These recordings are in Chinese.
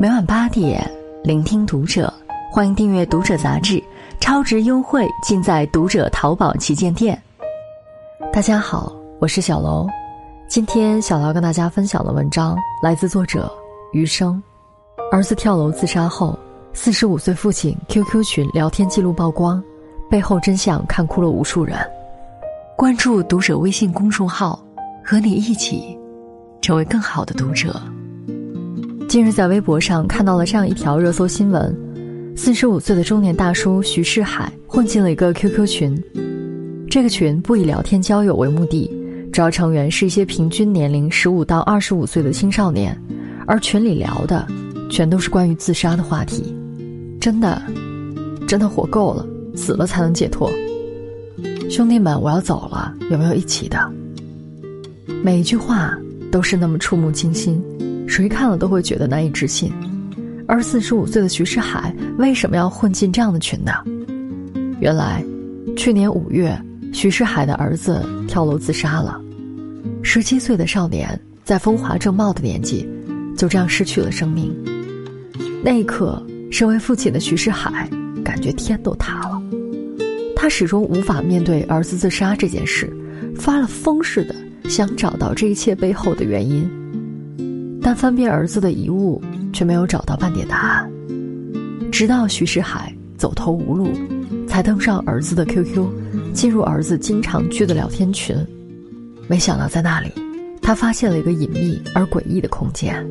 每晚八点，聆听读者，欢迎订阅《读者》杂志，超值优惠尽在《读者》淘宝旗舰店。大家好，我是小楼，今天小楼跟大家分享的文章来自作者余生。儿子跳楼自杀后，四十五岁父亲 QQ 群聊天记录曝光，背后真相看哭了无数人。关注《读者》微信公众号，和你一起成为更好的读者。近日，在微博上看到了这样一条热搜新闻：四十五岁的中年大叔徐世海混进了一个 QQ 群。这个群不以聊天交友为目的，主要成员是一些平均年龄十五到二十五岁的青少年，而群里聊的全都是关于自杀的话题。真的，真的活够了，死了才能解脱。兄弟们，我要走了，有没有一起的？每一句话都是那么触目惊心。谁看了都会觉得难以置信，而四十五岁的徐世海为什么要混进这样的群呢？原来，去年五月，徐世海的儿子跳楼自杀了。十七岁的少年在风华正茂的年纪，就这样失去了生命。那一刻，身为父亲的徐世海感觉天都塌了。他始终无法面对儿子自杀这件事，发了疯似的想找到这一切背后的原因。但翻遍儿子的遗物，却没有找到半点答案。直到徐世海走投无路，才登上儿子的 QQ，进入儿子经常去的聊天群。没想到在那里，他发现了一个隐秘而诡异的空间。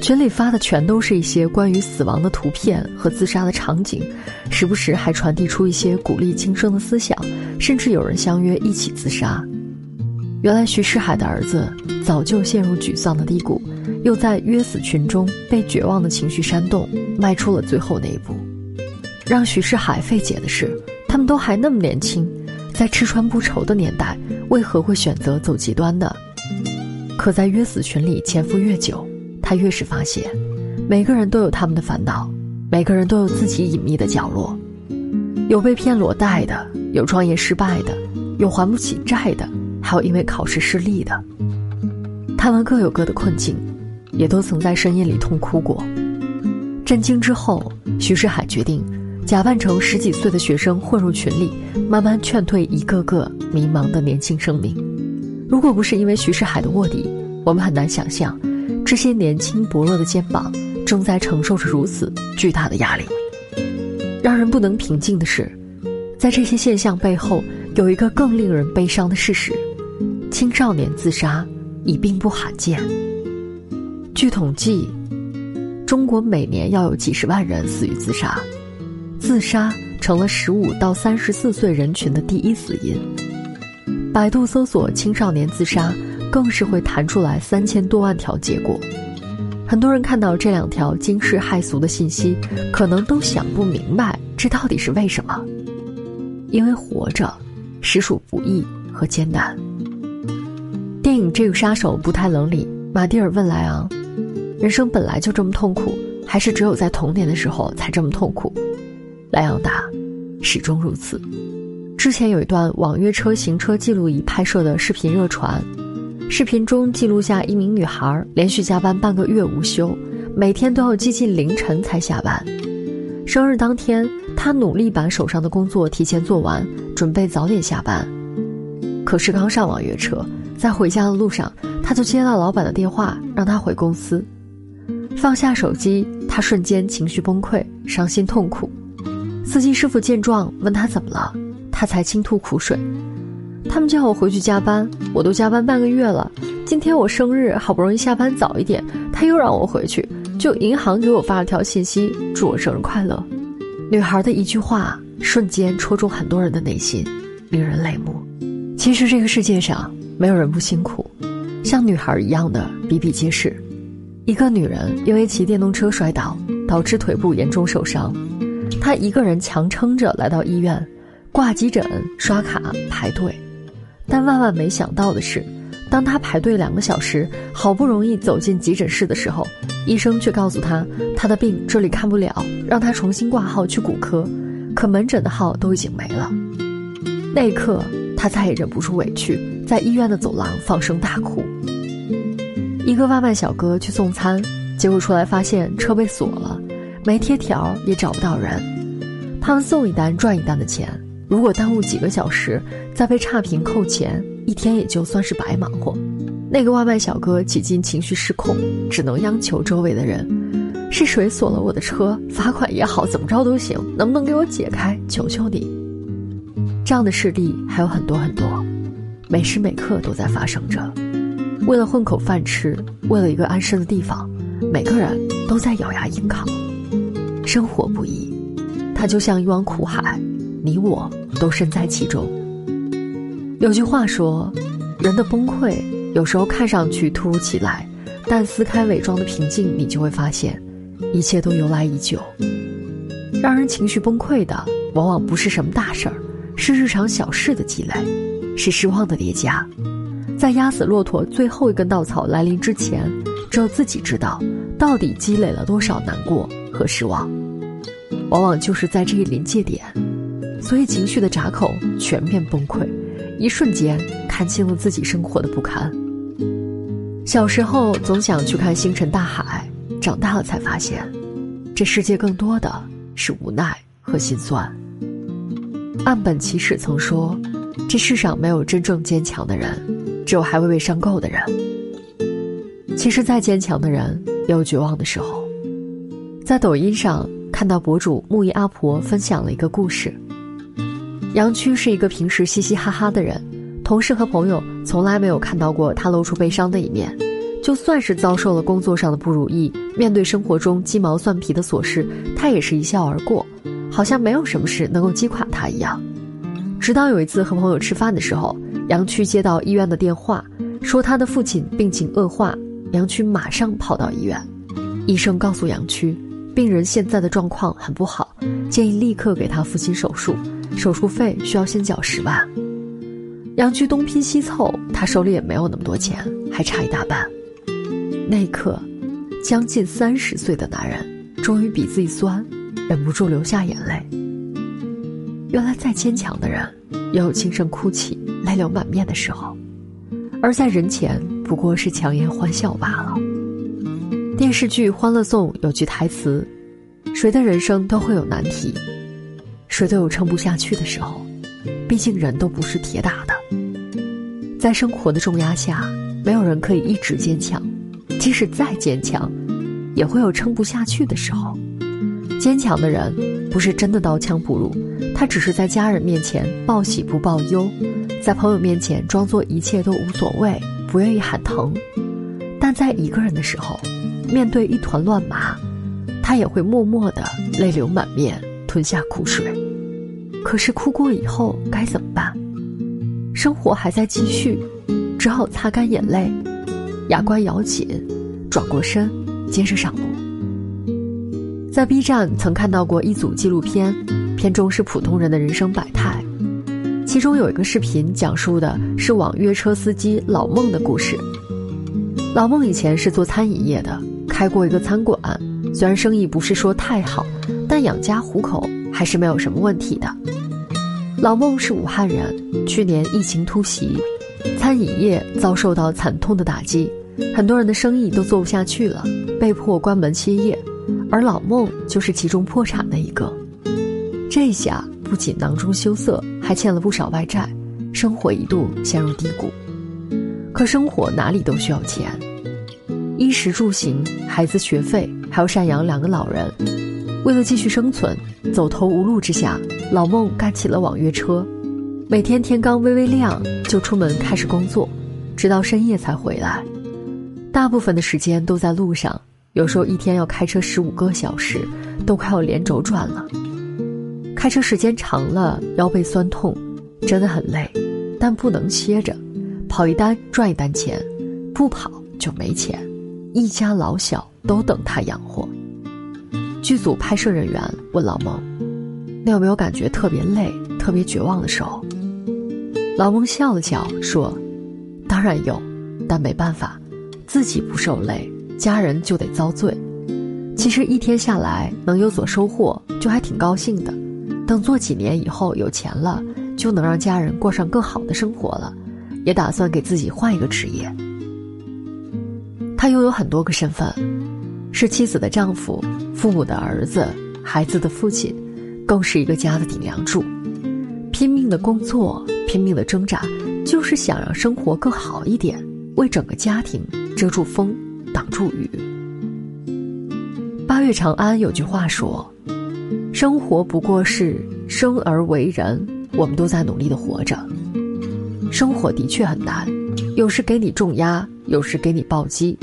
群里发的全都是一些关于死亡的图片和自杀的场景，时不时还传递出一些鼓励轻生的思想，甚至有人相约一起自杀。原来徐世海的儿子早就陷入沮丧的低谷。又在约死群中被绝望的情绪煽动，迈出了最后那一步。让徐世海费解的是，他们都还那么年轻，在吃穿不愁的年代，为何会选择走极端呢？可在约死群里潜伏越久，他越是发现，每个人都有他们的烦恼，每个人都有自己隐秘的角落，有被骗裸贷的，有创业失败的，有还不起债的，还有因为考试失利的。他们各有各的困境。也都曾在深夜里痛哭过。震惊之后，徐世海决定假扮成十几岁的学生混入群里，慢慢劝退一个个迷茫的年轻生命。如果不是因为徐世海的卧底，我们很难想象，这些年轻薄弱的肩膀正在承受着如此巨大的压力。让人不能平静的是，在这些现象背后，有一个更令人悲伤的事实：青少年自杀已并不罕见。据统计，中国每年要有几十万人死于自杀，自杀成了十五到三十四岁人群的第一死因。百度搜索“青少年自杀”，更是会弹出来三千多万条结果。很多人看到这两条惊世骇俗的信息，可能都想不明白这到底是为什么。因为活着，实属不易和艰难。《这个杀手不太冷》里，马蒂尔问莱昂。人生本来就这么痛苦，还是只有在童年的时候才这么痛苦？莱昂答：始终如此。之前有一段网约车行车记录仪拍摄的视频热传，视频中记录下一名女孩连续加班半个月无休，每天都要接近凌晨才下班。生日当天，她努力把手上的工作提前做完，准备早点下班。可是刚上网约车，在回家的路上，他就接到老板的电话，让他回公司。放下手机，他瞬间情绪崩溃，伤心痛苦。司机师傅见状问他怎么了，他才倾吐苦水。他们叫我回去加班，我都加班半个月了。今天我生日，好不容易下班早一点，他又让我回去，就银行给我发了条信息，祝我生日快乐。女孩的一句话，瞬间戳中很多人的内心，令人泪目。其实这个世界上没有人不辛苦，像女孩一样的比比皆是。一个女人因为骑电动车摔倒，导致腿部严重受伤，她一个人强撑着来到医院，挂急诊、刷卡、排队。但万万没想到的是，当她排队两个小时，好不容易走进急诊室的时候，医生却告诉她，她的病这里看不了，让她重新挂号去骨科。可门诊的号都已经没了。那一刻，她再也忍不住委屈，在医院的走廊放声大哭。一个外卖小哥去送餐，结果出来发现车被锁了，没贴条也找不到人。他们送一单赚一单的钱，如果耽误几个小时，再被差评扣钱，一天也就算是白忙活。那个外卖小哥几近情绪失控，只能央求周围的人：“是谁锁了我的车？罚款也好，怎么着都行，能不能给我解开？求求你！”这样的事例还有很多很多，每时每刻都在发生着。为了混口饭吃，为了一个安身的地方，每个人都在咬牙硬扛。生活不易，它就像一汪苦海，你我都身在其中。有句话说，人的崩溃有时候看上去突如其来，但撕开伪装的平静，你就会发现，一切都由来已久。让人情绪崩溃的，往往不是什么大事儿，是日常小事的积累，是失望的叠加。在压死骆驼最后一根稻草来临之前，只有自己知道，到底积累了多少难过和失望。往往就是在这一临界点，所以情绪的闸口全面崩溃，一瞬间看清了自己生活的不堪。小时候总想去看星辰大海，长大了才发现，这世界更多的是无奈和心酸。岸本齐史曾说：“这世上没有真正坚强的人。”只有还未被伤够的人。其实，再坚强的人也有绝望的时候。在抖音上看到博主木易阿婆分享了一个故事。杨曲是一个平时嘻嘻哈哈的人，同事和朋友从来没有看到过他露出悲伤的一面。就算是遭受了工作上的不如意，面对生活中鸡毛蒜皮的琐事，他也是一笑而过，好像没有什么事能够击垮他一样。直到有一次和朋友吃饭的时候。杨曲接到医院的电话，说他的父亲病情恶化。杨曲马上跑到医院，医生告诉杨曲，病人现在的状况很不好，建议立刻给他父亲手术，手术费需要先缴十万。杨曲东拼西凑，他手里也没有那么多钱，还差一大半。那一刻，将近三十岁的男人终于鼻子一酸，忍不住流下眼泪。原来，再坚强的人，也有轻声哭泣。泪流满面的时候，而在人前不过是强颜欢笑罢了。电视剧《欢乐颂》有句台词：“谁的人生都会有难题，谁都有撑不下去的时候。毕竟人都不是铁打的，在生活的重压下，没有人可以一直坚强。即使再坚强，也会有撑不下去的时候。坚强的人不是真的刀枪不入，他只是在家人面前报喜不报忧。”在朋友面前装作一切都无所谓，不愿意喊疼，但在一个人的时候，面对一团乱麻，他也会默默的泪流满面，吞下苦水。可是哭过以后该怎么办？生活还在继续，只好擦干眼泪，牙关咬紧，转过身，接着上路。在 B 站曾看到过一组纪录片，片中是普通人的人生百态。其中有一个视频，讲述的是网约车司机老孟的故事。老孟以前是做餐饮业的，开过一个餐馆，虽然生意不是说太好，但养家糊口还是没有什么问题的。老孟是武汉人，去年疫情突袭，餐饮业遭受到惨痛的打击，很多人的生意都做不下去了，被迫关门歇业，而老孟就是其中破产的一个。这下。不仅囊中羞涩，还欠了不少外债，生活一度陷入低谷。可生活哪里都需要钱，衣食住行、孩子学费，还要赡养两个老人。为了继续生存，走投无路之下，老孟干起了网约车。每天天刚微微亮就出门开始工作，直到深夜才回来。大部分的时间都在路上，有时候一天要开车十五个小时，都快要连轴转了。开车时间长了，腰背酸痛，真的很累，但不能歇着，跑一单赚一单钱，不跑就没钱，一家老小都等他养活。剧组拍摄人员问老孟：“那有没有感觉特别累、特别绝望的时候？”老孟笑了笑说：“当然有，但没办法，自己不受累，家人就得遭罪。其实一天下来能有所收获，就还挺高兴的。”等做几年以后有钱了，就能让家人过上更好的生活了，也打算给自己换一个职业。他拥有很多个身份，是妻子的丈夫，父母的儿子，孩子的父亲，更是一个家的顶梁柱。拼命的工作，拼命的挣扎，就是想让生活更好一点，为整个家庭遮住风，挡住雨。八月长安有句话说：“生活不过是生而为人，我们都在努力的活着。生活的确很难，有时给你重压，有时给你暴击。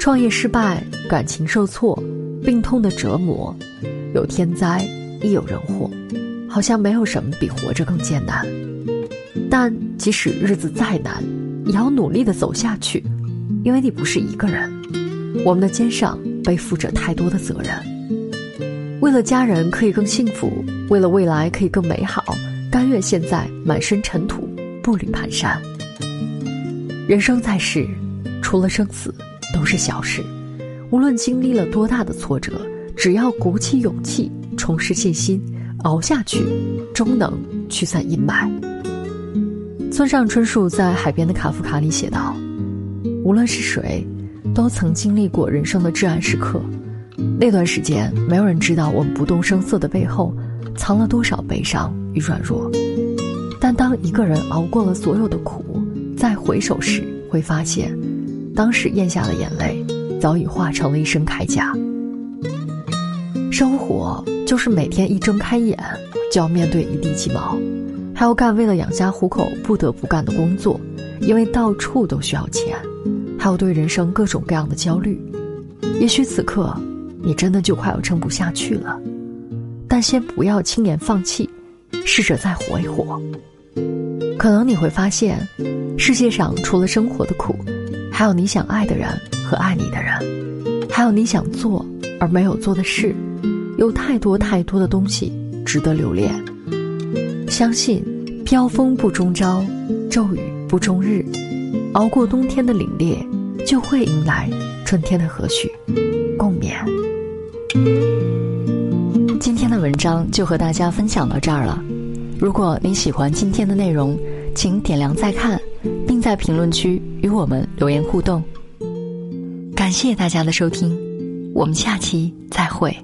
创业失败，感情受挫，病痛的折磨，有天灾，亦有人祸，好像没有什么比活着更艰难。但即使日子再难，也要努力的走下去，因为你不是一个人，我们的肩上。”背负着太多的责任，为了家人可以更幸福，为了未来可以更美好，甘愿现在满身尘土，步履蹒跚。人生在世，除了生死，都是小事。无论经历了多大的挫折，只要鼓起勇气，重拾信心，熬下去，终能驱散阴霾。村上春树在《海边的卡夫卡》里写道：“无论是谁。”都曾经历过人生的至暗时刻，那段时间，没有人知道我们不动声色的背后，藏了多少悲伤与软弱。但当一个人熬过了所有的苦，再回首时，会发现，当时咽下的眼泪，早已化成了一身铠甲。生活就是每天一睁开眼，就要面对一地鸡毛，还要干为了养家糊口不得不干的工作，因为到处都需要钱。还有对人生各种各样的焦虑，也许此刻你真的就快要撑不下去了，但先不要轻言放弃，试着再活一活。可能你会发现，世界上除了生活的苦，还有你想爱的人和爱你的人，还有你想做而没有做的事，有太多太多的东西值得留恋。相信，飘风不终朝，骤雨不终日，熬过冬天的凛冽。就会迎来春天的和煦，共勉。今天的文章就和大家分享到这儿了。如果你喜欢今天的内容，请点亮再看，并在评论区与我们留言互动。感谢大家的收听，我们下期再会。